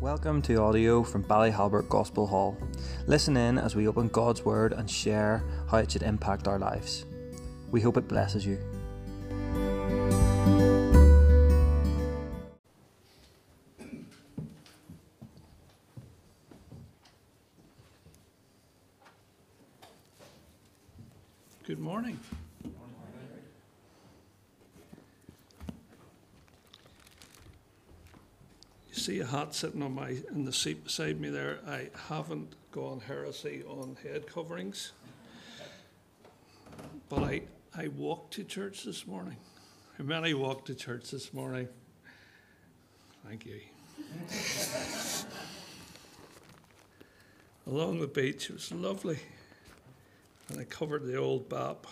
Welcome to audio from Ballyhalbert Gospel Hall. Listen in as we open God's Word and share how it should impact our lives. We hope it blesses you. Sitting on my in the seat beside me there. I haven't gone heresy on head coverings, but I I walked to church this morning. How many walked to church this morning? Thank you. Along the beach, it was lovely and I covered the old BAP.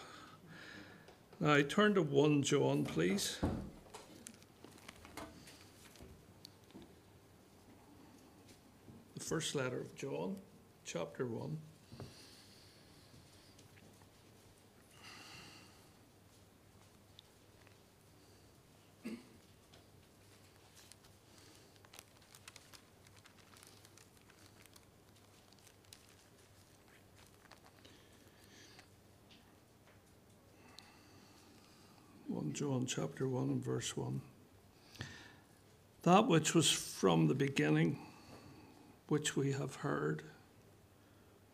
Now I turn to 1 John, please. First letter of John, chapter 1. One John chapter one and verse one. That which was from the beginning, which we have heard,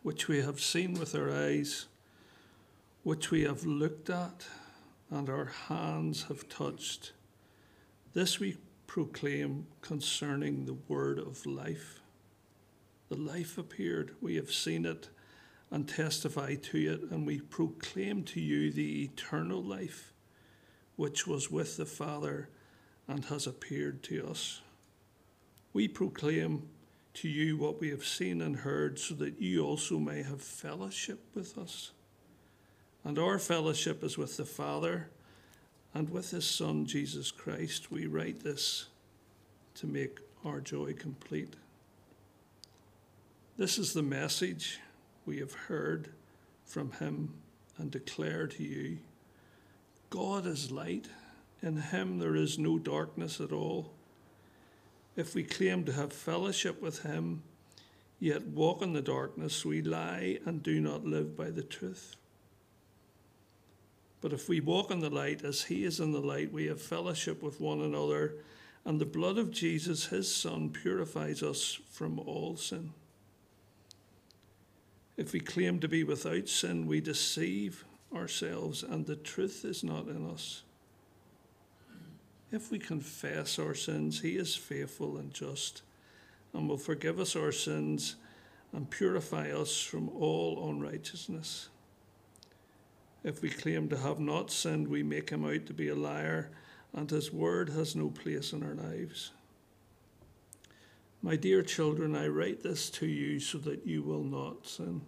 which we have seen with our eyes, which we have looked at, and our hands have touched. This we proclaim concerning the word of life. The life appeared, we have seen it and testify to it, and we proclaim to you the eternal life which was with the Father and has appeared to us. We proclaim to you what we have seen and heard, so that you also may have fellowship with us. And our fellowship is with the Father and with His Son, Jesus Christ. We write this to make our joy complete. This is the message we have heard from Him and declare to you. God is light. In him there is no darkness at all. If we claim to have fellowship with him, yet walk in the darkness, we lie and do not live by the truth. But if we walk in the light as he is in the light, we have fellowship with one another, and the blood of Jesus, his Son, purifies us from all sin. If we claim to be without sin, we deceive ourselves and the truth is not in us. If we confess our sins, He is faithful and just and will forgive us our sins and purify us from all unrighteousness. If we claim to have not sinned, we make Him out to be a liar, and His word has no place in our lives. My dear children, I write this to you so that you will not sin.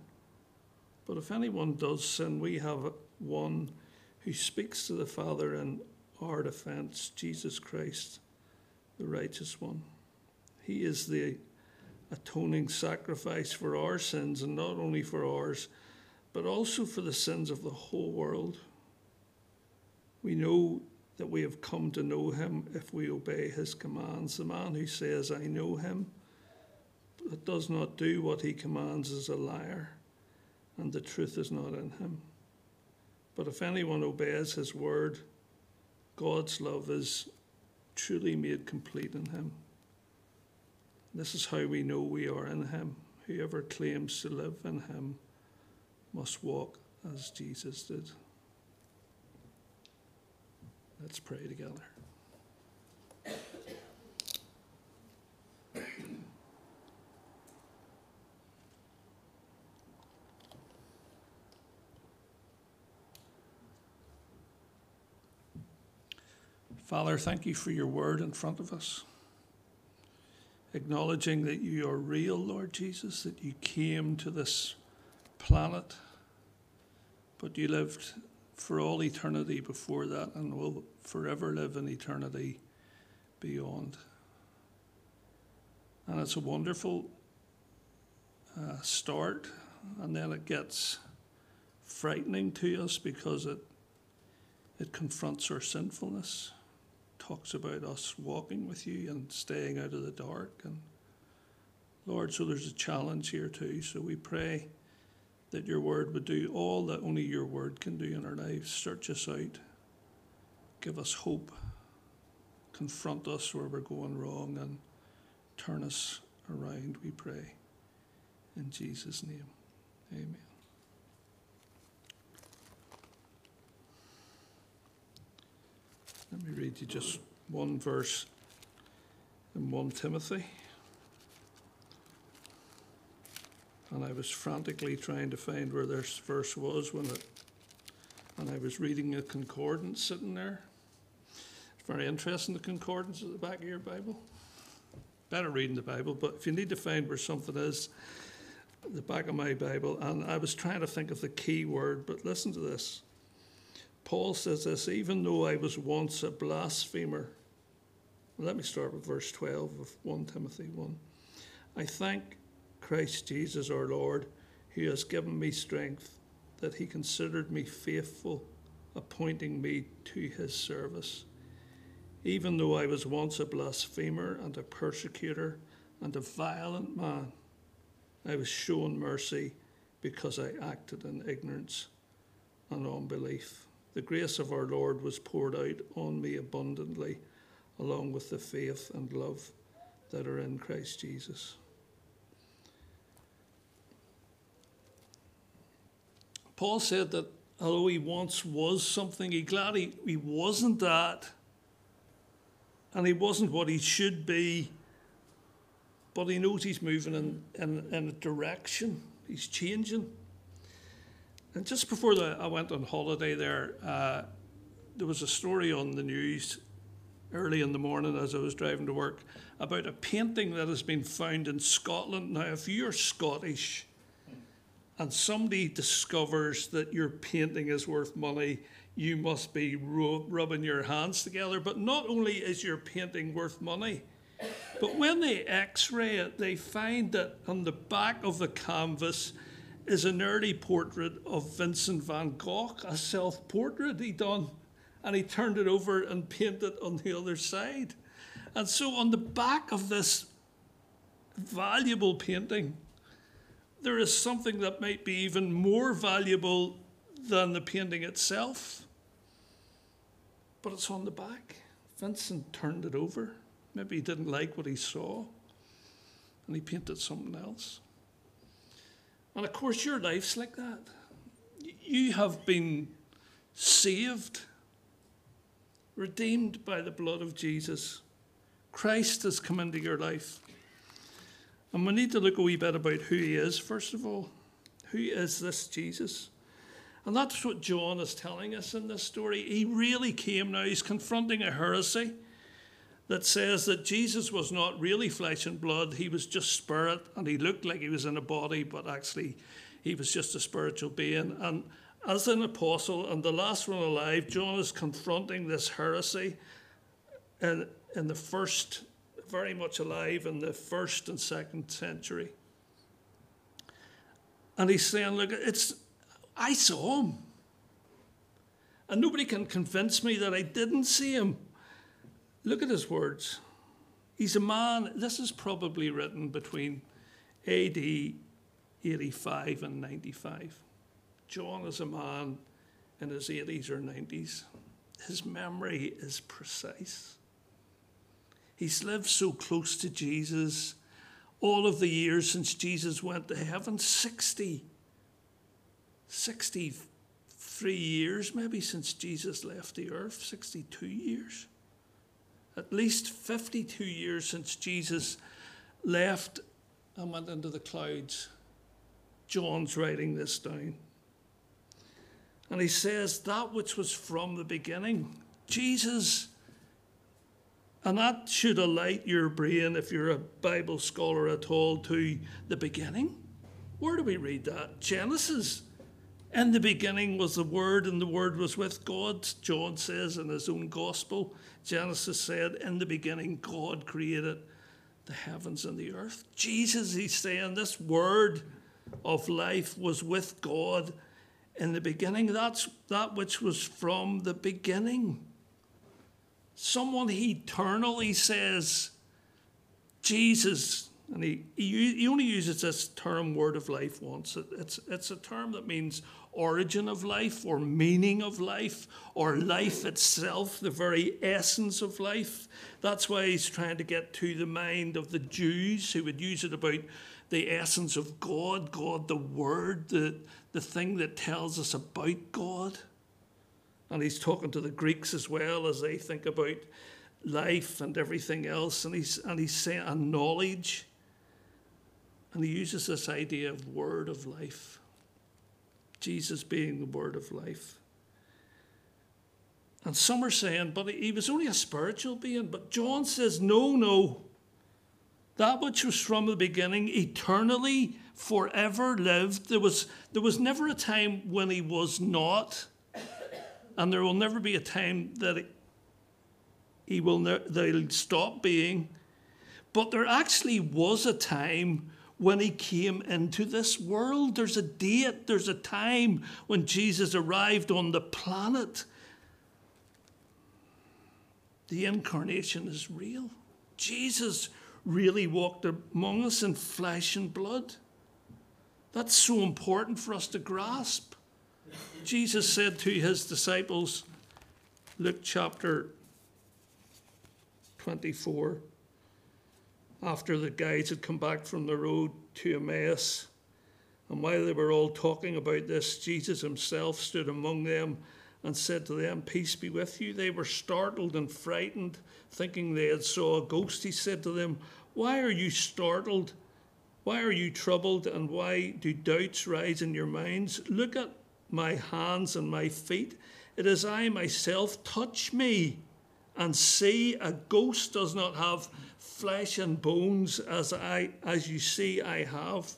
But if anyone does sin, we have one who speaks to the Father in our defense, Jesus Christ, the righteous one. He is the atoning sacrifice for our sins, and not only for ours, but also for the sins of the whole world. We know that we have come to know him if we obey his commands. The man who says, I know him, but does not do what he commands is a liar and the truth is not in him. But if anyone obeys his word, God's love is truly made complete in him. This is how we know we are in him. Whoever claims to live in him must walk as Jesus did. Let's pray together. Father, thank you for your word in front of us. Acknowledging that you are real, Lord Jesus, that you came to this planet, but you lived for all eternity before that and will forever live in eternity beyond. And it's a wonderful uh, start, and then it gets frightening to us because it, it confronts our sinfulness talks about us walking with you and staying out of the dark and Lord, so there's a challenge here too. So we pray that your word would do all that only your word can do in our lives. Search us out, give us hope, confront us where we're going wrong, and turn us around, we pray. In Jesus' name, amen. Let me read you just one verse in 1 Timothy. And I was frantically trying to find where this verse was when it, and I was reading a concordance sitting there. It's very interesting, the concordance at the back of your Bible. Better reading the Bible, but if you need to find where something is, the back of my Bible, and I was trying to think of the key word, but listen to this. Paul says this even though I was once a blasphemer. Let me start with verse 12 of 1 Timothy 1. I thank Christ Jesus our Lord, who has given me strength, that he considered me faithful, appointing me to his service. Even though I was once a blasphemer and a persecutor and a violent man, I was shown mercy because I acted in ignorance and unbelief. The grace of our Lord was poured out on me abundantly, along with the faith and love that are in Christ Jesus. Paul said that although he once was something, he glad he, he wasn't that, and he wasn't what he should be, but he knows he's moving in, in, in a direction, he's changing. And just before the, I went on holiday there, uh, there was a story on the news early in the morning as I was driving to work about a painting that has been found in Scotland. Now, if you're Scottish, and somebody discovers that your painting is worth money, you must be rubbing your hands together. But not only is your painting worth money, but when they x ray it, they find that on the back of the canvas is an early portrait of Vincent van Gogh, a self portrait he done. And he turned it over and painted on the other side. And so on the back of this valuable painting, there is something that might be even more valuable than the painting itself. But it's on the back. Vincent turned it over. Maybe he didn't like what he saw, and he painted something else. And of course, your life's like that. You have been saved, redeemed by the blood of Jesus. Christ has come into your life. And we need to look a wee bit about who he is, first of all. Who is this Jesus? And that's what John is telling us in this story. He really came now, he's confronting a heresy that says that Jesus was not really flesh and blood, he was just spirit, and he looked like he was in a body, but actually he was just a spiritual being. And as an apostle and the last one alive, John is confronting this heresy in, in the first very much alive in the first and second century. And he's saying, Look, it's I saw him. And nobody can convince me that I didn't see him. Look at his words. He's a man, this is probably written between AD 85 and 95. John is a man in his 80s or 90s. His memory is precise. He's lived so close to Jesus all of the years since Jesus went to heaven 60, 63 years maybe since Jesus left the earth, 62 years. At least 52 years since Jesus left and went into the clouds. John's writing this down. And he says, That which was from the beginning. Jesus and that should alight your brain if you're a Bible scholar at all to the beginning. Where do we read that? Genesis. In the beginning was the Word, and the Word was with God. John says in his own gospel. Genesis said, In the beginning, God created the heavens and the earth. Jesus, he's saying, this Word of life was with God in the beginning. That's that which was from the beginning someone eternal, he says, Jesus, And he, he, he only uses this term word of life once. It, it's, it's a term that means origin of life or meaning of life or life itself, the very essence of life. That's why he's trying to get to the mind of the Jews who would use it about the essence of God, God, the Word, the, the thing that tells us about God. And he's talking to the Greeks as well as they think about life and everything else. And he's, and he's saying, a knowledge. And he uses this idea of word of life. Jesus being the word of life. And some are saying, but he was only a spiritual being. But John says, no, no. That which was from the beginning, eternally, forever lived. There was, there was never a time when he was not. And there will never be a time that he will ne- they'll stop being. But there actually was a time when he came into this world. There's a date, there's a time when Jesus arrived on the planet. The incarnation is real. Jesus really walked among us in flesh and blood. That's so important for us to grasp. Jesus said to his disciples, Luke chapter 24, after the guides had come back from the road to Emmaus, and while they were all talking about this, Jesus himself stood among them and said to them, Peace be with you. They were startled and frightened, thinking they had saw a ghost. He said to them, Why are you startled? Why are you troubled? And why do doubts rise in your minds? Look at my hands and my feet. It is I myself. Touch me and see. A ghost does not have flesh and bones as I as you see I have.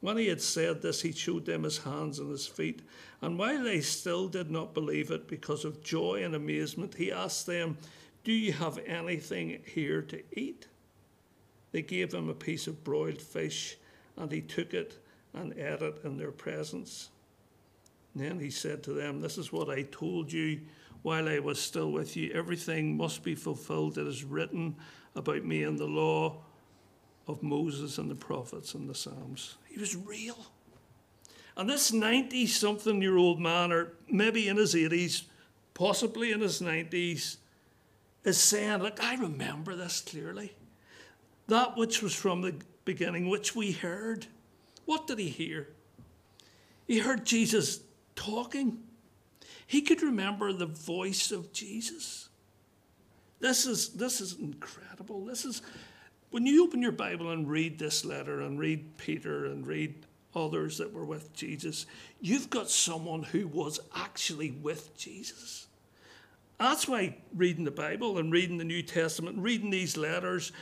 When he had said this, he showed them his hands and his feet. And while they still did not believe it because of joy and amazement, he asked them, Do you have anything here to eat? They gave him a piece of broiled fish, and he took it and ate it in their presence. then he said to them, This is what I told you while I was still with you. Everything must be fulfilled that is written about me and the law of Moses and the prophets and the Psalms. He was real. And this 90 something year old man, or maybe in his 80s, possibly in his 90s, is saying, Look, I remember this clearly. That which was from the beginning, which we heard. What did he hear? He heard Jesus talking. He could remember the voice of Jesus. This is, this is incredible. This is when you open your Bible and read this letter and read Peter and read others that were with Jesus, you've got someone who was actually with Jesus. That's why reading the Bible and reading the New Testament, reading these letters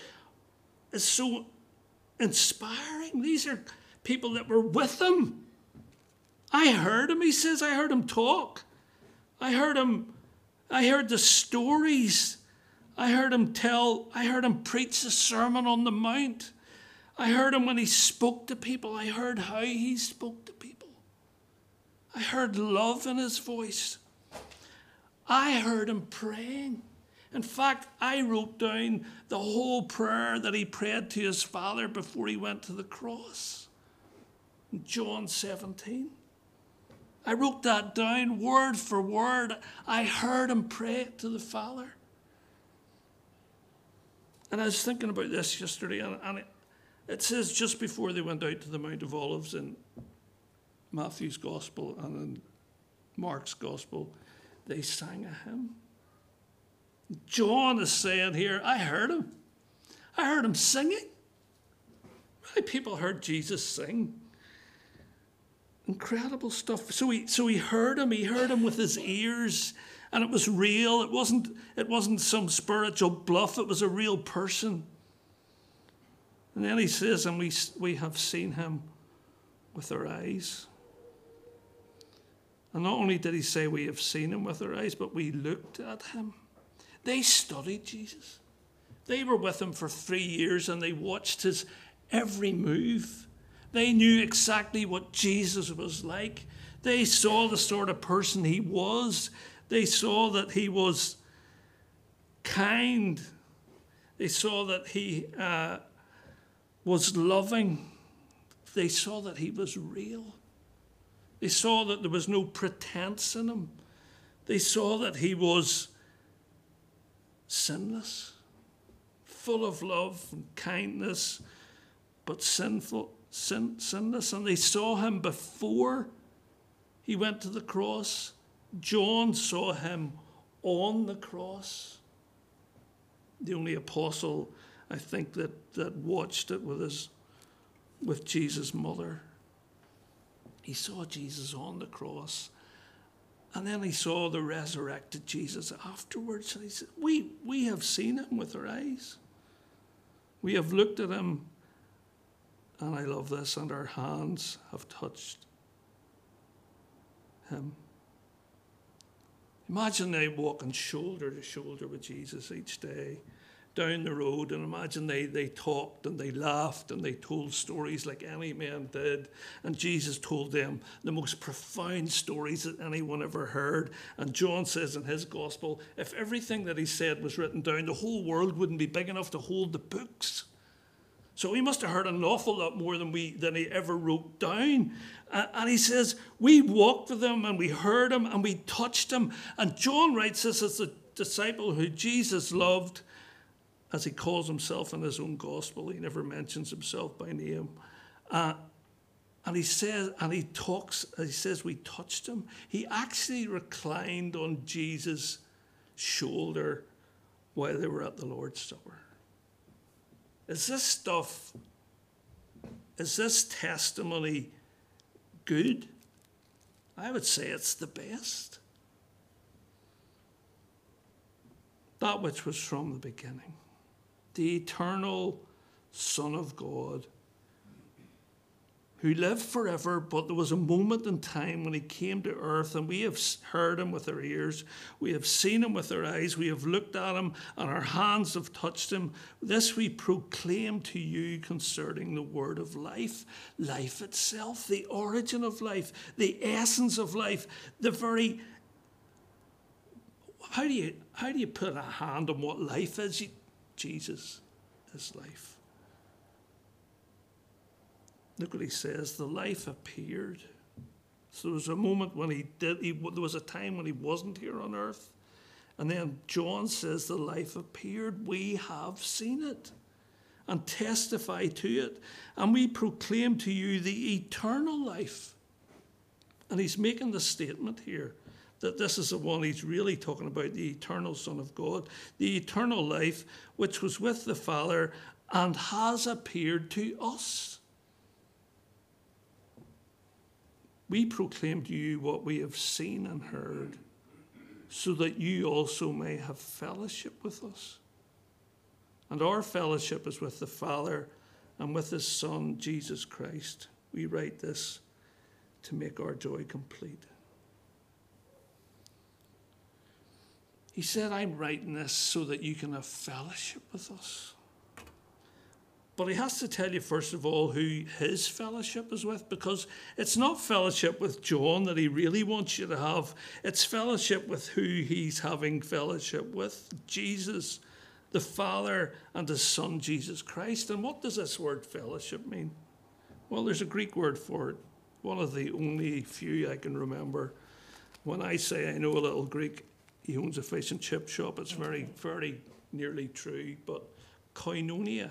is so inspiring. These are people that were with him. I heard him, he says, I heard him talk. I heard him, I heard the stories I heard him tell, I heard him preach the Sermon on the Mount. I heard him when he spoke to people. I heard how he spoke to people. I heard love in his voice. I heard him praying. In fact, I wrote down the whole prayer that he prayed to his father before he went to the cross. John 17. I wrote that down word for word. I heard him pray to the Father. And I was thinking about this yesterday, and, and it, it says just before they went out to the Mount of Olives in Matthew's Gospel and in Mark's Gospel, they sang a hymn. John is saying here, I heard him. I heard him singing. Many people heard Jesus sing. Incredible stuff. So he, so he heard him, he heard him with his ears and it was real. It wasn't, it wasn't some spiritual bluff, it was a real person. And then he says, and we, we have seen him with our eyes. And not only did he say we have seen him with our eyes, but we looked at him. They studied Jesus. They were with him for three years and they watched his every move. They knew exactly what Jesus was like. They saw the sort of person he was. They saw that he was kind. They saw that he uh, was loving. They saw that he was real. They saw that there was no pretense in him. They saw that he was sinless, full of love and kindness, but sinful, sin, sinless. And they saw him before he went to the cross. John saw him on the cross. The only apostle, I think, that, that watched it with his with Jesus' mother. He saw Jesus on the cross. And then he saw the resurrected Jesus afterwards. And he said, We, we have seen him with our eyes. We have looked at him, and I love this, and our hands have touched him. Imagine they walking shoulder to shoulder with Jesus each day down the road and imagine they, they talked and they laughed and they told stories like any man did. And Jesus told them the most profound stories that anyone ever heard. And John says in his gospel, if everything that he said was written down, the whole world wouldn't be big enough to hold the books. So he must have heard an awful lot more than we than he ever wrote down. Uh, and he says, We walked with him and we heard him and we touched him. And John writes this as a disciple who Jesus loved, as he calls himself in his own gospel. He never mentions himself by name. Uh, and he says, and he talks, he says, we touched him. He actually reclined on Jesus' shoulder while they were at the Lord's Supper. Is this stuff, is this testimony good? I would say it's the best. That which was from the beginning, the eternal Son of God who lived forever, but there was a moment in time when he came to earth, and we have heard him with our ears, we have seen him with our eyes, we have looked at him, and our hands have touched him. This we proclaim to you concerning the word of life, life itself, the origin of life, the essence of life, the very. How do you how do you put a hand on what life is? Jesus is life. Look what he says the life appeared. So there was a moment when he did, he, there was a time when he wasn't here on earth. And then John says the life appeared. We have seen it and testify to it. And we proclaim to you the eternal life. And he's making the statement here that this is the one he's really talking about the eternal Son of God, the eternal life which was with the Father and has appeared to us. We proclaim to you what we have seen and heard, so that you also may have fellowship with us. And our fellowship is with the Father and with His Son, Jesus Christ. We write this to make our joy complete. He said, I'm writing this so that you can have fellowship with us. But he has to tell you, first of all, who his fellowship is with, because it's not fellowship with John that he really wants you to have. It's fellowship with who he's having fellowship with Jesus, the Father, and his Son, Jesus Christ. And what does this word fellowship mean? Well, there's a Greek word for it, one of the only few I can remember. When I say I know a little Greek, he owns a fish and chip shop. It's very, very nearly true, but koinonia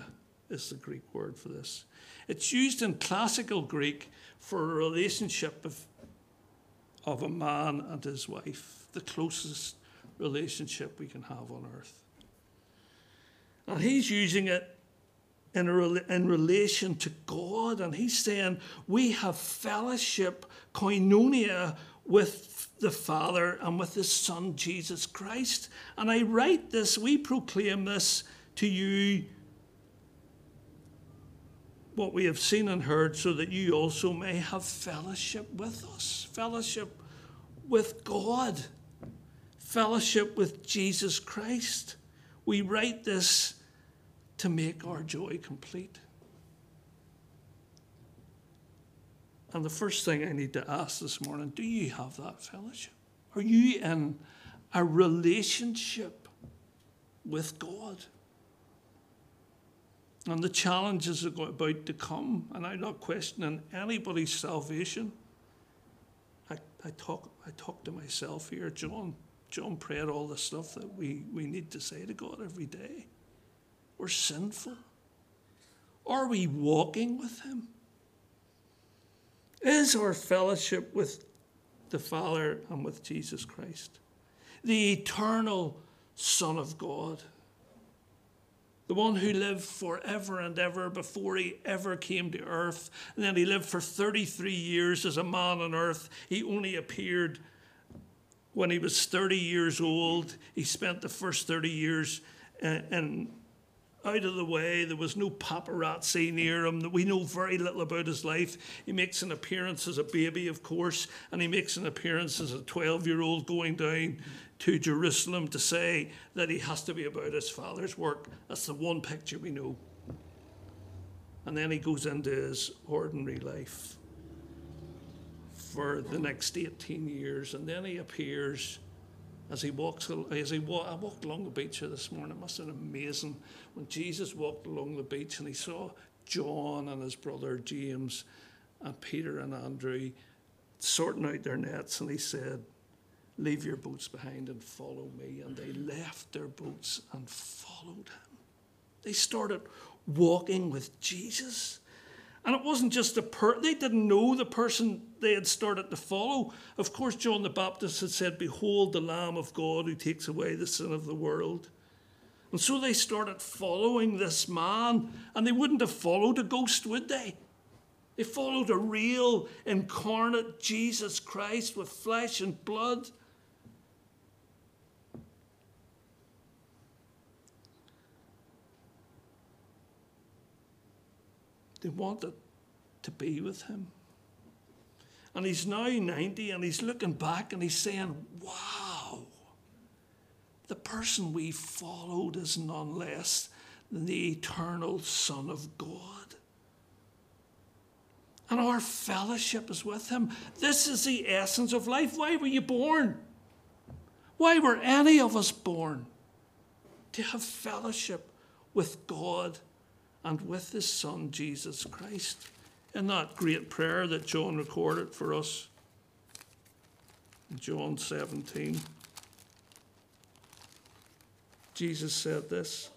is the Greek word for this. It's used in classical Greek for a relationship of, of a man and his wife, the closest relationship we can have on earth. And he's using it in, a, in relation to God, and he's saying we have fellowship, koinonia, with the Father and with His Son, Jesus Christ. And I write this, we proclaim this to you what we have seen and heard, so that you also may have fellowship with us, fellowship with God, fellowship with Jesus Christ. We write this to make our joy complete. And the first thing I need to ask this morning do you have that fellowship? Are you in a relationship with God? And the challenges are about to come. And I'm not questioning anybody's salvation. I, I talk I talk to myself here, John. John prayed all the stuff that we, we need to say to God every day. We're sinful. Are we walking with Him? Is our fellowship with the Father and with Jesus Christ, the eternal Son of God? The one who lived forever and ever before he ever came to earth. And then he lived for 33 years as a man on earth. He only appeared when he was 30 years old. He spent the first 30 years in, out of the way. There was no paparazzi near him. We know very little about his life. He makes an appearance as a baby, of course, and he makes an appearance as a 12 year old going down to Jerusalem to say that he has to be about his father's work. That's the one picture we know. And then he goes into his ordinary life for the next 18 years, and then he appears as he walks, as he I walked along the beach this morning. It must have been amazing when Jesus walked along the beach and he saw John and his brother James and Peter and Andrew sorting out their nets, and he said, Leave your boats behind and follow me. And they left their boats and followed him. They started walking with Jesus. And it wasn't just a per they didn't know the person they had started to follow. Of course, John the Baptist had said, Behold the Lamb of God who takes away the sin of the world. And so they started following this man, and they wouldn't have followed a ghost, would they? They followed a real incarnate Jesus Christ with flesh and blood. They wanted to be with him. And he's now 90 and he's looking back and he's saying, Wow, the person we followed is none less than the eternal Son of God. And our fellowship is with him. This is the essence of life. Why were you born? Why were any of us born? To have fellowship with God and with his Son, Jesus Christ. In that great prayer that John recorded for us, John 17, Jesus said this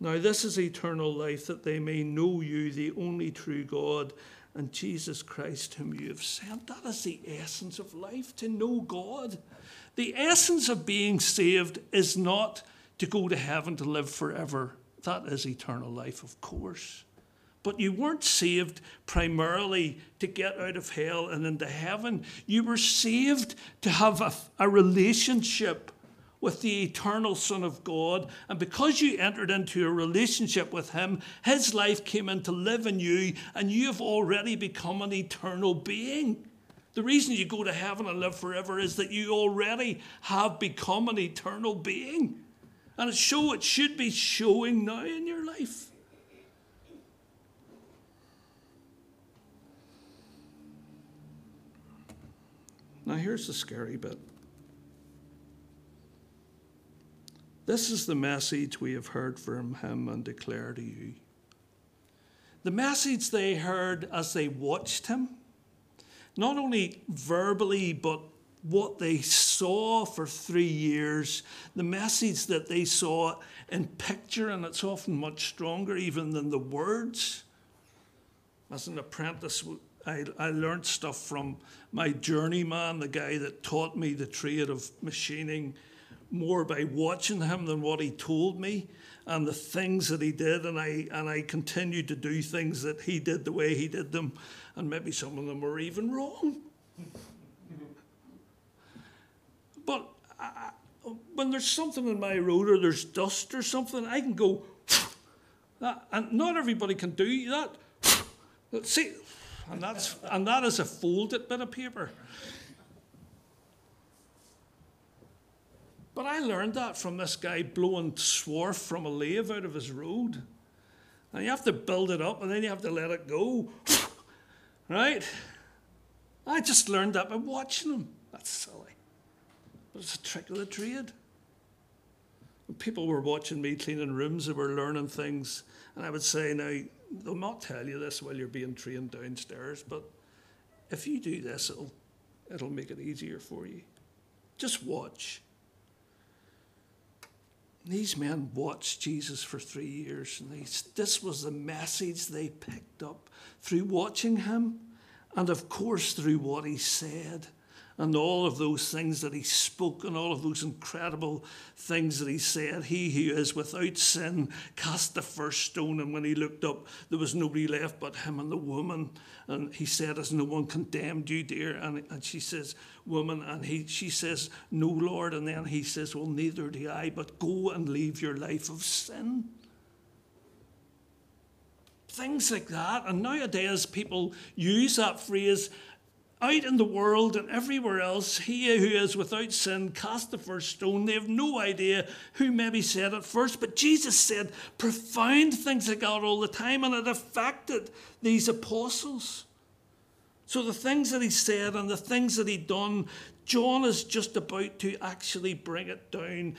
Now, this is eternal life, that they may know you, the only true God, and Jesus Christ, whom you have sent. That is the essence of life, to know God. The essence of being saved is not to go to heaven to live forever that is eternal life, of course. But you weren't saved primarily to get out of hell and into heaven. You were saved to have a, a relationship with the eternal Son of God. And because you entered into a relationship with Him, His life came in to live in you, and you have already become an eternal being. The reason you go to heaven and live forever is that you already have become an eternal being. And it show it should be showing now in your life. Now here's the scary bit. This is the message we have heard from him and declare to you. The message they heard as they watched him, not only verbally but what they saw for three years, the message that they saw in picture, and it's often much stronger even than the words. As an apprentice, I, I learned stuff from my journeyman, the guy that taught me the trade of machining, more by watching him than what he told me and the things that he did. And I, and I continued to do things that he did the way he did them, and maybe some of them were even wrong. But I, when there's something in my road or there's dust or something, I can go, and not everybody can do that. See, and that's and that is a folded bit of paper. But I learned that from this guy blowing swarf from a lathe out of his road. And you have to build it up and then you have to let it go. right? I just learned that by watching him. That's silly. But it's a trick of the trade. people were watching me cleaning rooms, they were learning things. And I would say, now, they'll not tell you this while you're being trained downstairs, but if you do this, it'll, it'll make it easier for you. Just watch. These men watched Jesus for three years, and they, this was the message they picked up through watching him, and of course, through what he said and all of those things that he spoke and all of those incredible things that he said. He who is without sin cast the first stone. And when he looked up, there was nobody left but him and the woman. And he said, Has no one condemned you, dear? And, and she says, Woman. And he, she says, No, Lord. And then he says, Well, neither do I, but go and leave your life of sin things like that. And nowadays, people use that phrase out in the world and everywhere else, he who is without sin cast the first stone. They have no idea who maybe said it first, but Jesus said profound things like that all the time, and it affected these apostles. So the things that he said and the things that he done, John is just about to actually bring it down,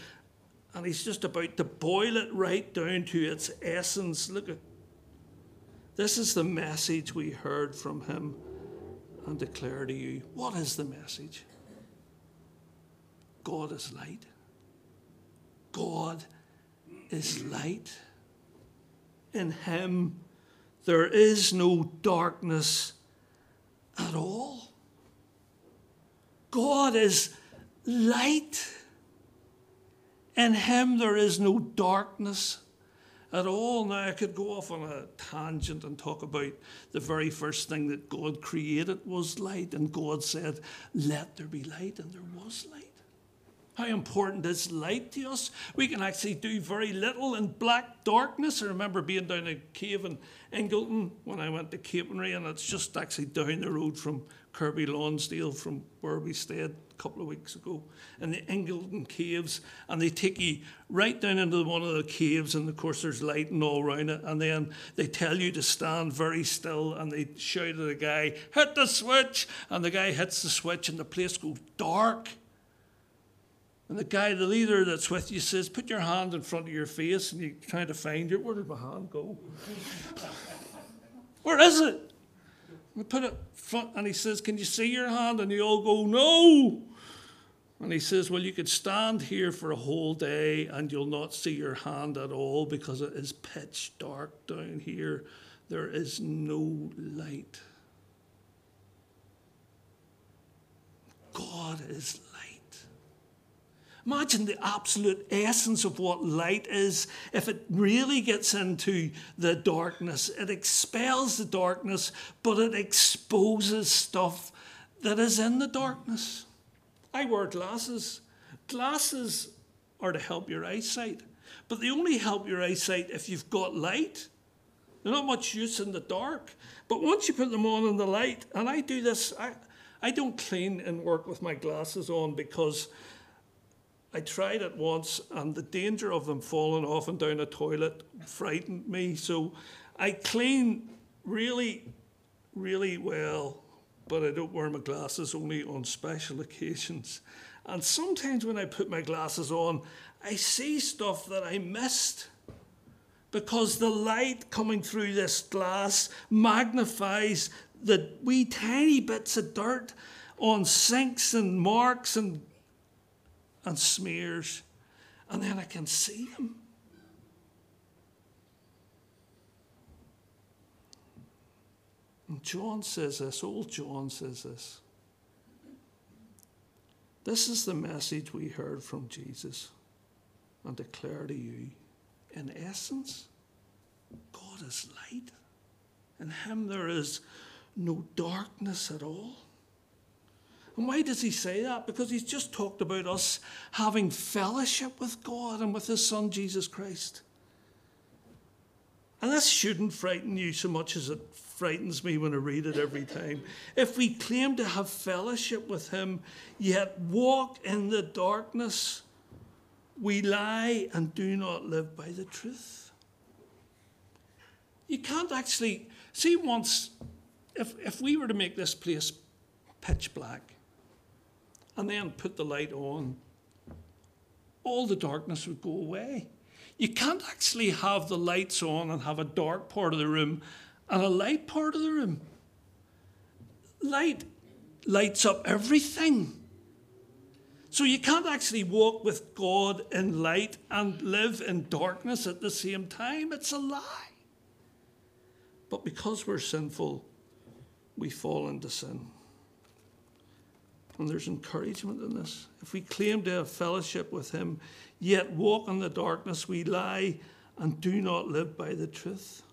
and he's just about to boil it right down to its essence. Look at this is the message we heard from him and declare to you what is the message? God is light. God is light. In Him there is no darkness at all. God is light. In Him there is no darkness at all. Now, I could go off on a tangent and talk about the very first thing that God created was light, and God said, Let there be light, and there was light. How important is light to us? We can actually do very little in black darkness. I remember being down a cave in Ingleton when I went to Capernwray, and it's just actually down the road from Kirkby Lonsdale, from where we stayed couple of weeks ago in the Ingleton Caves, and they take you right down into one of the caves, and of course there's lighting all around it, and then they tell you to stand very still, and they shout at the guy, "Hit the switch!" and the guy hits the switch, and the place goes dark. And the guy, the leader that's with you, says, "Put your hand in front of your face," and you're trying to find it. Where did my hand go? Where is it? We put it front, and he says, "Can you see your hand?" And you all go, "No." And he says, Well, you could stand here for a whole day and you'll not see your hand at all because it is pitch dark down here. There is no light. God is light. Imagine the absolute essence of what light is. If it really gets into the darkness, it expels the darkness, but it exposes stuff that is in the darkness. I wear glasses. Glasses are to help your eyesight, but they only help your eyesight if you've got light. They're not much use in the dark. But once you put them on in the light, and I do this, I, I don't clean and work with my glasses on because I tried it once and the danger of them falling off and down a toilet frightened me. So I clean really, really well but I don't wear my glasses only on special occasions. And sometimes when I put my glasses on, I see stuff that I missed because the light coming through this glass magnifies the wee tiny bits of dirt on sinks and marks and, and smears, and then I can see them. And John says this, old John says this. This is the message we heard from Jesus and declare to you. In essence, God is light. In Him there is no darkness at all. And why does he say that? Because he's just talked about us having fellowship with God and with His Son, Jesus Christ. And this shouldn't frighten you so much as it frightens me when I read it every time. If we claim to have fellowship with Him, yet walk in the darkness, we lie and do not live by the truth. You can't actually see once, if, if we were to make this place pitch black and then put the light on, all the darkness would go away. You can't actually have the lights on and have a dark part of the room and a light part of the room. Light lights up everything. So you can't actually walk with God in light and live in darkness at the same time. It's a lie. But because we're sinful, we fall into sin. And there's encouragement in this. If we claim to have fellowship with Him, yet walk in the darkness, we lie and do not live by the truth.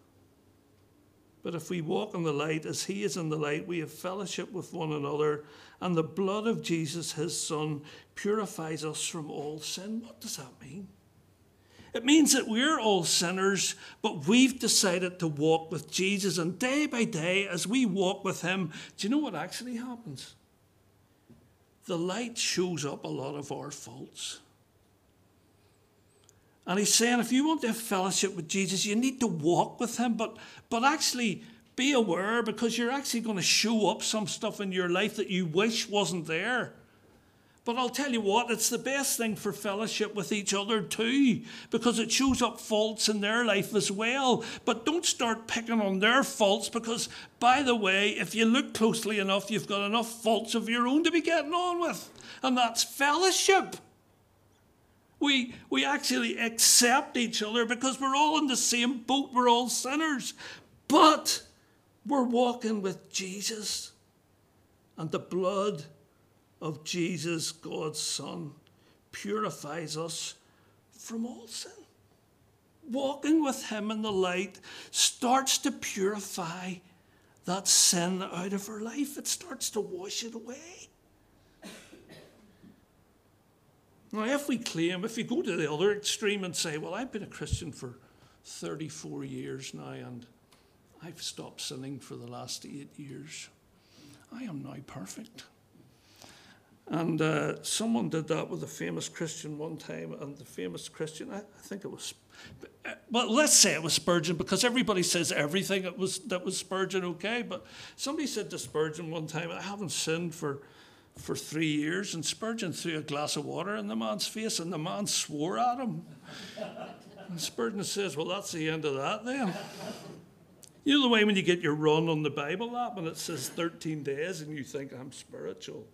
But if we walk in the light as He is in the light, we have fellowship with one another, and the blood of Jesus, His Son, purifies us from all sin. What does that mean? It means that we're all sinners, but we've decided to walk with Jesus. And day by day, as we walk with Him, do you know what actually happens? The light shows up a lot of our faults. And he's saying if you want to have fellowship with Jesus, you need to walk with him, but, but actually be aware because you're actually going to show up some stuff in your life that you wish wasn't there. But I'll tell you what, it's the best thing for fellowship with each other too, because it shows up faults in their life as well. But don't start picking on their faults, because by the way, if you look closely enough, you've got enough faults of your own to be getting on with. And that's fellowship. We, we actually accept each other because we're all in the same boat, we're all sinners. But we're walking with Jesus. And the blood of Jesus, God's Son, purifies us from all sin. Walking with Him in the light starts to purify that sin out of our life, it starts to wash it away. Now, if we claim, if we go to the other extreme and say, well, I've been a Christian for 34 years now and I've stopped sinning for the last eight years, I am now perfect. And uh, someone did that with a famous Christian one time, and the famous Christian, I, I think it was, well, let's say it was Spurgeon because everybody says everything it was that was Spurgeon okay. But somebody said to Spurgeon one time, I haven't sinned for for three years, and Spurgeon threw a glass of water in the man's face, and the man swore at him. And Spurgeon says, Well, that's the end of that then. You know the way when you get your run on the Bible app and it says 13 days and you think I'm spiritual.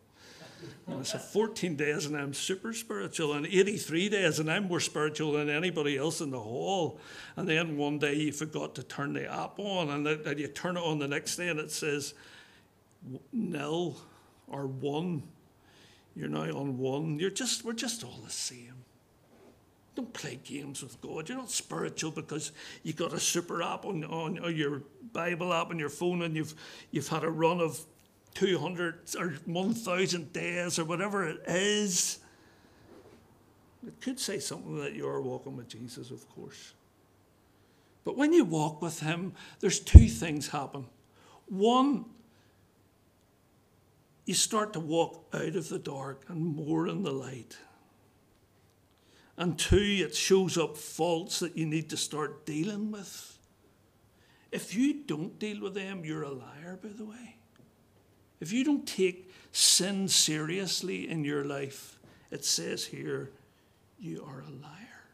And I said 14 days and I'm super spiritual, and 83 days and I'm more spiritual than anybody else in the hall. And then one day you forgot to turn the app on, and then you turn it on the next day and it says nil or one. You're now on one. You're just we're just all the same. Don't play games with God. You're not spiritual because you've got a super app on, on, on your Bible app on your phone and you've you've had a run of 200 or 1,000 days or whatever it is. It could say something that you're walking with Jesus, of course. But when you walk with Him, there's two things happen. One, you start to walk out of the dark and more in the light. And two, it shows up faults that you need to start dealing with. If you don't deal with them, you're a liar, by the way. If you don't take sin seriously in your life, it says here, you are a liar.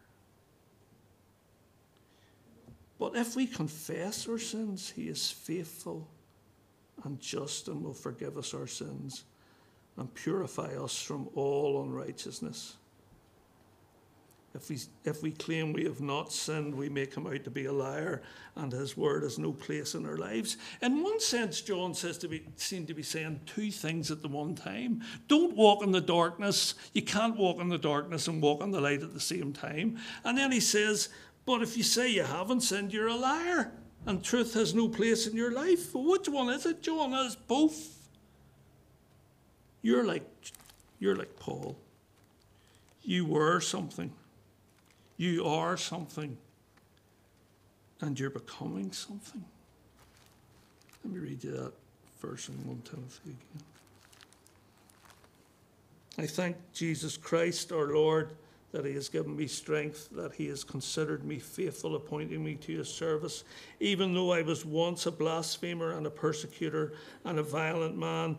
But if we confess our sins, He is faithful and just and will forgive us our sins and purify us from all unrighteousness. If we, if we claim we have not sinned, we may come out to be a liar, and his word has no place in our lives. In one sense, John says to be to be saying two things at the one time. Don't walk in the darkness. You can't walk in the darkness and walk in the light at the same time. And then he says, But if you say you haven't sinned, you're a liar and truth has no place in your life. Which one is it, John? It's both. You're like you're like Paul. You were something. You are something. And you're becoming something. Let me read you that verse in 1 Timothy again. I thank Jesus Christ, our Lord that he has given me strength, that he has considered me faithful, appointing me to his service, even though I was once a blasphemer and a persecutor and a violent man.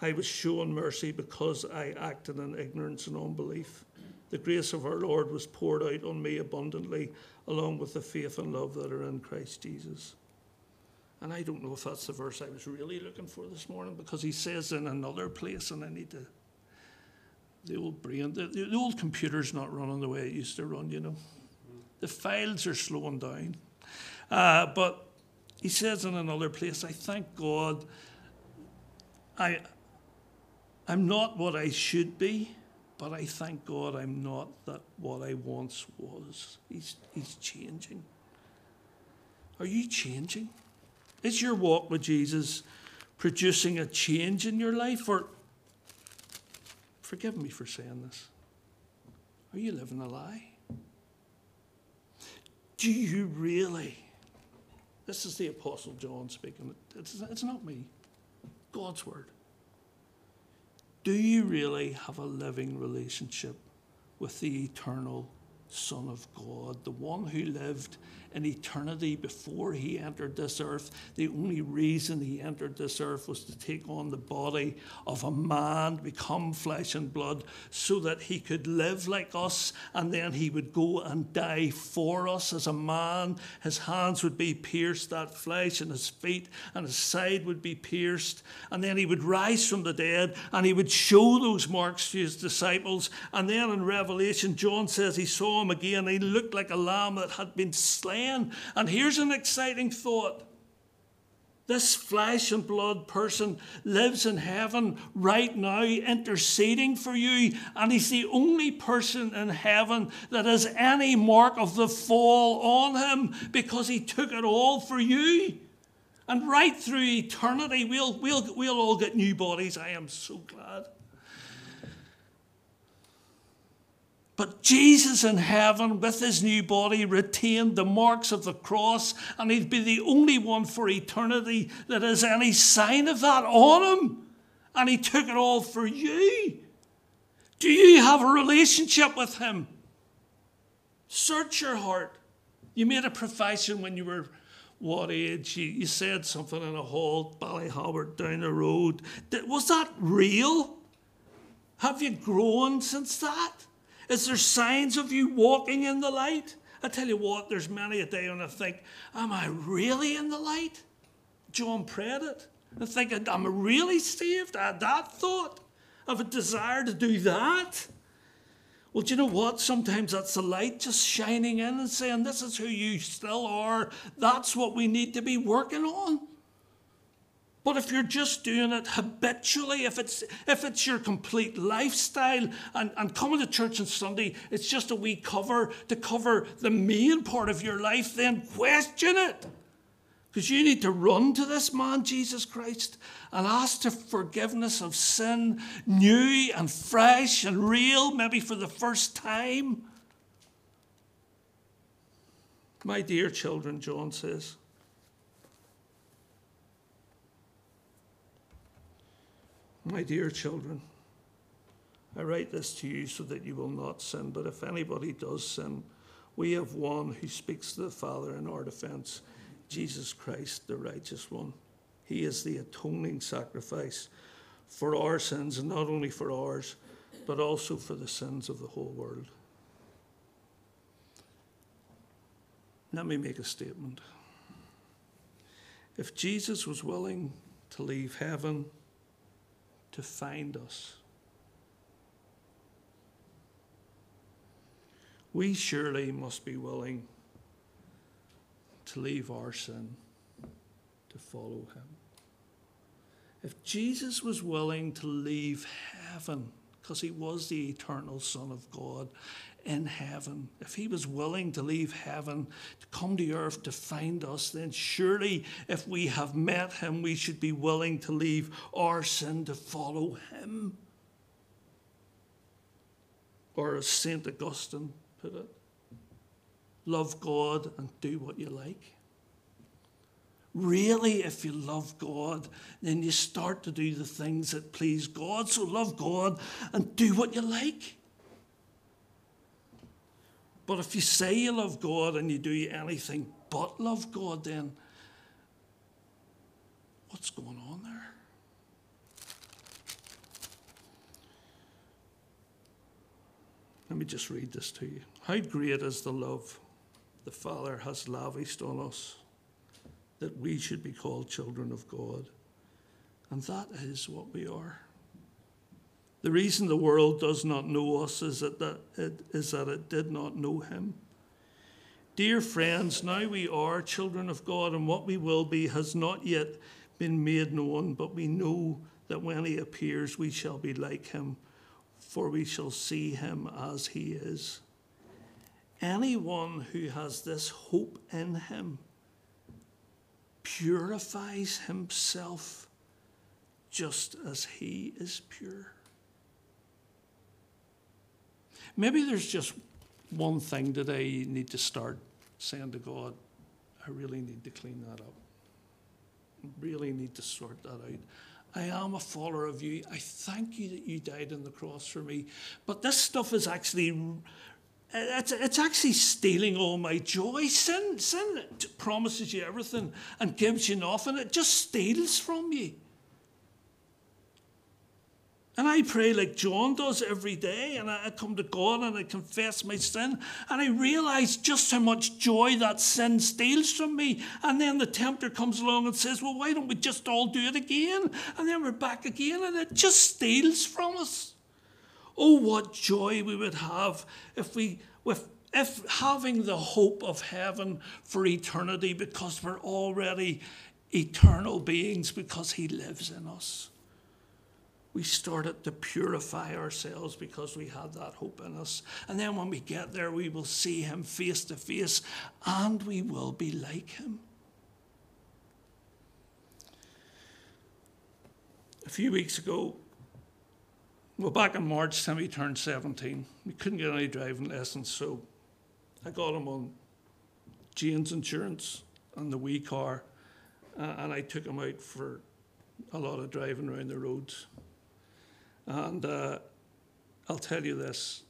I was shown mercy because I acted in ignorance and unbelief. the grace of our Lord was poured out on me abundantly, along with the faith and love that are in Christ Jesus. And I don't know if that's the verse I was really looking for this morning because he says in another place, and I need to. The old brain, the, the old computer's not running the way it used to run, you know. The files are slowing down. Uh, but he says in another place, I thank God I, I'm not what I should be, but I thank God I'm not that what I once was. He's, he's changing. Are you changing? Is your walk with Jesus producing a change in your life? Or, forgive me for saying this, are you living a lie? Do you really? This is the Apostle John speaking. It's, it's not me, God's word. Do you really have a living relationship with the eternal Son of God, the one who lived in eternity before he entered this earth. The only reason he entered this earth was to take on the body of a man, become flesh and blood, so that he could live like us and then he would go and die for us as a man. His hands would be pierced, that flesh, and his feet and his side would be pierced. And then he would rise from the dead and he would show those marks to his disciples. And then in Revelation, John says he saw him again. He looked like a lamb that had been slain and here's an exciting thought. This flesh and blood person lives in heaven right now, interceding for you, and he's the only person in heaven that has any mark of the fall on him because he took it all for you. And right through eternity, we'll, we'll, we'll all get new bodies. I am so glad. But Jesus in heaven, with his new body, retained the marks of the cross, and he'd be the only one for eternity that has any sign of that on him. And he took it all for you. Do you have a relationship with him? Search your heart. You made a profession when you were what age? You, you said something in a hall, Ballyhalbert down the road. Was that real? Have you grown since that? Is there signs of you walking in the light? I tell you what, there's many a day when I think, am I really in the light? John prayed it. I think, am I really saved? I had that thought. I have a desire to do that. Well, do you know what? Sometimes that's the light just shining in and saying, This is who you still are. That's what we need to be working on. But if you're just doing it habitually, if it's if it's your complete lifestyle and, and coming to church on Sunday, it's just a wee cover to cover the main part of your life, then question it. Because you need to run to this man, Jesus Christ, and ask for forgiveness of sin, new and fresh and real, maybe for the first time. My dear children, John says, My dear children, I write this to you so that you will not sin, but if anybody does sin, we have one who speaks to the Father in our defense, Jesus Christ, the righteous one. He is the atoning sacrifice for our sins, and not only for ours, but also for the sins of the whole world. Let me make a statement. If Jesus was willing to leave heaven, to find us. We surely must be willing to leave our sin to follow him. If Jesus was willing to leave heaven, because he was the eternal Son of God, in heaven, if he was willing to leave heaven to come to earth to find us, then surely if we have met him, we should be willing to leave our sin to follow him. Or as St. Augustine put it, love God and do what you like. Really, if you love God, then you start to do the things that please God. So love God and do what you like. But if you say you love God and you do anything but love God, then what's going on there? Let me just read this to you. How great is the love the Father has lavished on us that we should be called children of God. And that is what we are. The reason the world does not know us is that, it, is that it did not know him. Dear friends, now we are children of God, and what we will be has not yet been made known, but we know that when he appears, we shall be like him, for we shall see him as he is. Anyone who has this hope in him purifies himself just as he is pure. Maybe there's just one thing that I need to start saying to God, I really need to clean that up. I really need to sort that out. I am a follower of you. I thank you that you died on the cross for me. But this stuff is actually it's, it's actually stealing all my joy. Sin, sin promises you everything and gives you nothing. It just steals from you. And I pray like John does every day, and I come to God and I confess my sin, and I realize just how much joy that sin steals from me. And then the tempter comes along and says, Well, why don't we just all do it again? And then we're back again, and it just steals from us. Oh, what joy we would have if we, with, if having the hope of heaven for eternity, because we're already eternal beings, because He lives in us we started to purify ourselves because we had that hope in us. And then when we get there, we will see Him face to face and we will be like Him. A few weeks ago, well, back in March, Timmy turned 17. We couldn't get any driving lessons, so I got him on Jane's insurance and the wee car, uh, and I took him out for a lot of driving around the roads. And uh, I'll tell you this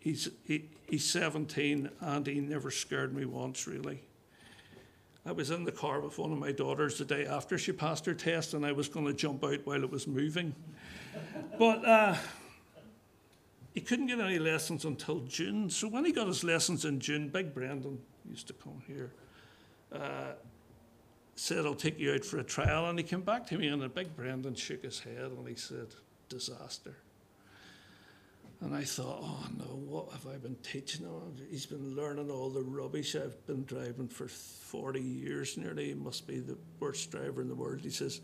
he's, he, he's 17 and he never scared me once, really. I was in the car with one of my daughters the day after she passed her test, and I was going to jump out while it was moving. but uh, he couldn't get any lessons until June. So when he got his lessons in June, Big Brendan used to come here. Uh, said, I'll take you out for a trial. And he came back to me, and Big Brendan shook his head and he said, disaster. And I thought, oh no, what have I been teaching him? He's been learning all the rubbish. I've been driving for 40 years nearly. He must be the worst driver in the world. He says,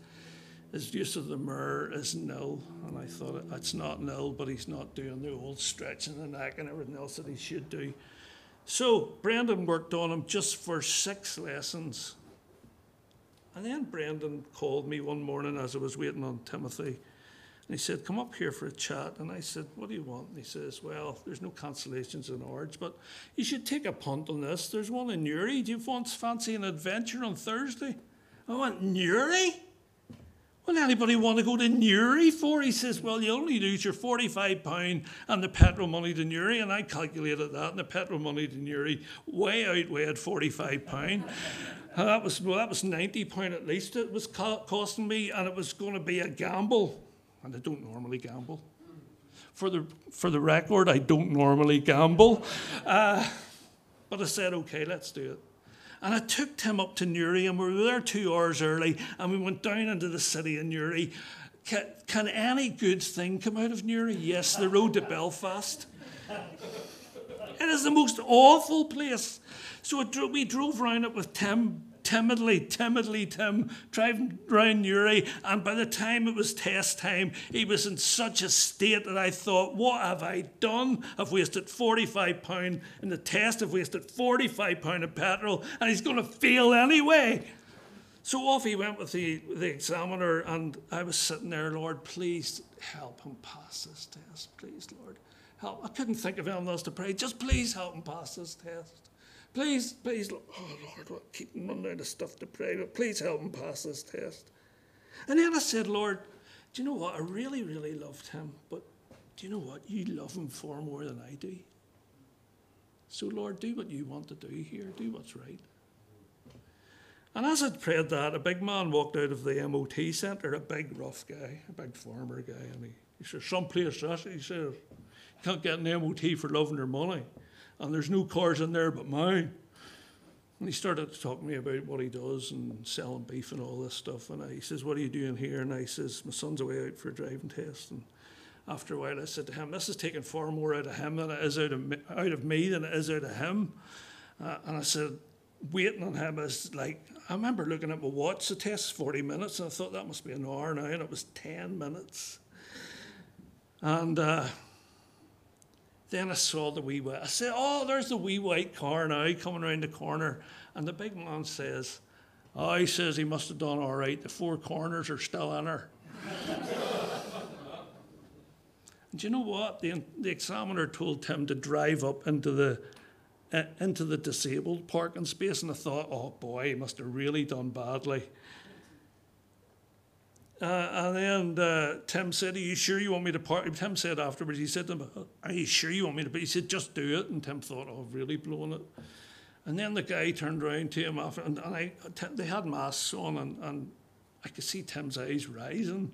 his use of the mirror is nil. And I thought, it's not nil, but he's not doing the old stretching the neck and everything else that he should do. So Brendan worked on him just for six lessons. And then Brendan called me one morning as I was waiting on Timothy and he said, Come up here for a chat. And I said, What do you want? And he says, Well, there's no cancellations in Ards, but you should take a punt on this. There's one in Newry. Do you want fancy an adventure on Thursday? I went, Newry? What anybody want to go to Newry for? He says, Well, you only lose your £45 and the petrol money to Newry. And I calculated that, and the petrol money to Newry way outweighed £45. that was well, that was ninety pound at least. It was costing me, and it was going to be a gamble and I don't normally gamble. For the, for the record, I don't normally gamble. Uh, but I said, okay, let's do it. And I took Tim up to Newry, and we were there two hours early, and we went down into the city of Newry. Can, can any good thing come out of Newry? Yes, the road to Belfast. It is the most awful place. So we drove around it with Tim timidly, timidly, Tim, driving round Newry. And by the time it was test time, he was in such a state that I thought, what have I done? I've wasted £45 in the test, I've wasted £45 of petrol, and he's going to fail anyway. So off he went with the, the examiner, and I was sitting there, Lord, please help him pass this test. Please, Lord, help. I couldn't think of anything else to pray. Just please help him pass this test. Please, please, oh Lord, what, keep running out of stuff to pray, but please help him pass this test. And then I said, Lord, do you know what? I really, really loved him, but do you know what? You love him far more than I do. So, Lord, do what you want to do here, do what's right. And as I prayed that, a big man walked out of the MOT centre, a big rough guy, a big farmer guy, and he, he said, Someplace that, he said, can't get an MOT for loving your money. And there's no cars in there but mine. And he started to talk to me about what he does and selling beef and all this stuff. And I, he says, What are you doing here? And I says, My son's away out for a driving test. And after a while, I said to him, This is taking far more out of him than it is out of me, out of me than it is out of him. Uh, and I said, Waiting on him is like, I remember looking at my watch, the test 40 minutes, and I thought that must be an hour now, and it was 10 minutes. And uh, then I saw the wee white. I said, Oh, there's the wee white car now coming around the corner. And the big man says, Oh, he says he must have done all right. The four corners are still in her. Do you know what? The, the examiner told him to drive up into the uh, into the disabled parking space, and I thought, oh boy, he must have really done badly. Uh, and then uh, Tim said, Are you sure you want me to park? Tim said afterwards, he said to him, Are you sure you want me to? But He said, Just do it. And Tim thought, Oh, I've really blown it. And then the guy turned around to him after, and, and I, they had masks on, and, and I could see Tim's eyes rising.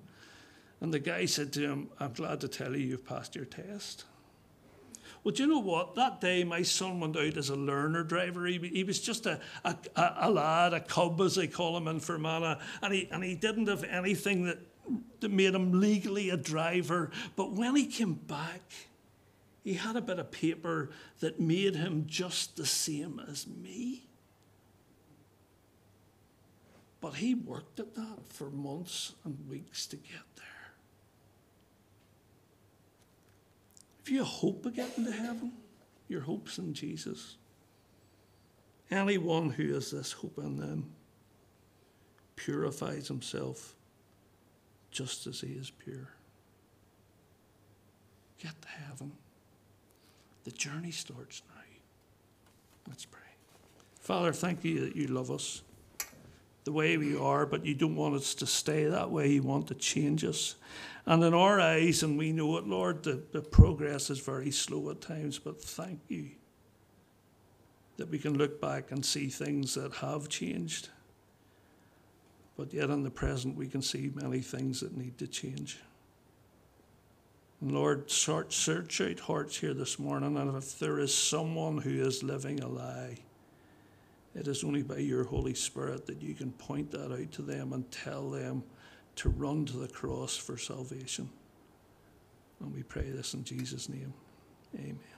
And the guy said to him, I'm glad to tell you you've passed your test. Well, do you know what? That day, my son went out as a learner driver. He, he was just a, a, a, lad, a cub, as they call him in Fermanagh, and he, and he didn't have anything that, that made him legally a driver. But when he came back, he had a bit of paper that made him just the same as me. But he worked at that for months and weeks to get there. If you hope of getting to heaven, your hope's in Jesus. Anyone who has this hope in them purifies himself just as he is pure. Get to heaven. The journey starts now. Let's pray. Father, thank you that you love us the way we are, but you don't want us to stay that way. You want to change us. And in our eyes, and we know it, Lord, the, the progress is very slow at times, but thank you that we can look back and see things that have changed. But yet in the present, we can see many things that need to change. And Lord, search, search out hearts here this morning, and if there is someone who is living a lie, it is only by your Holy Spirit that you can point that out to them and tell them to run to the cross for salvation. And we pray this in Jesus' name. Amen.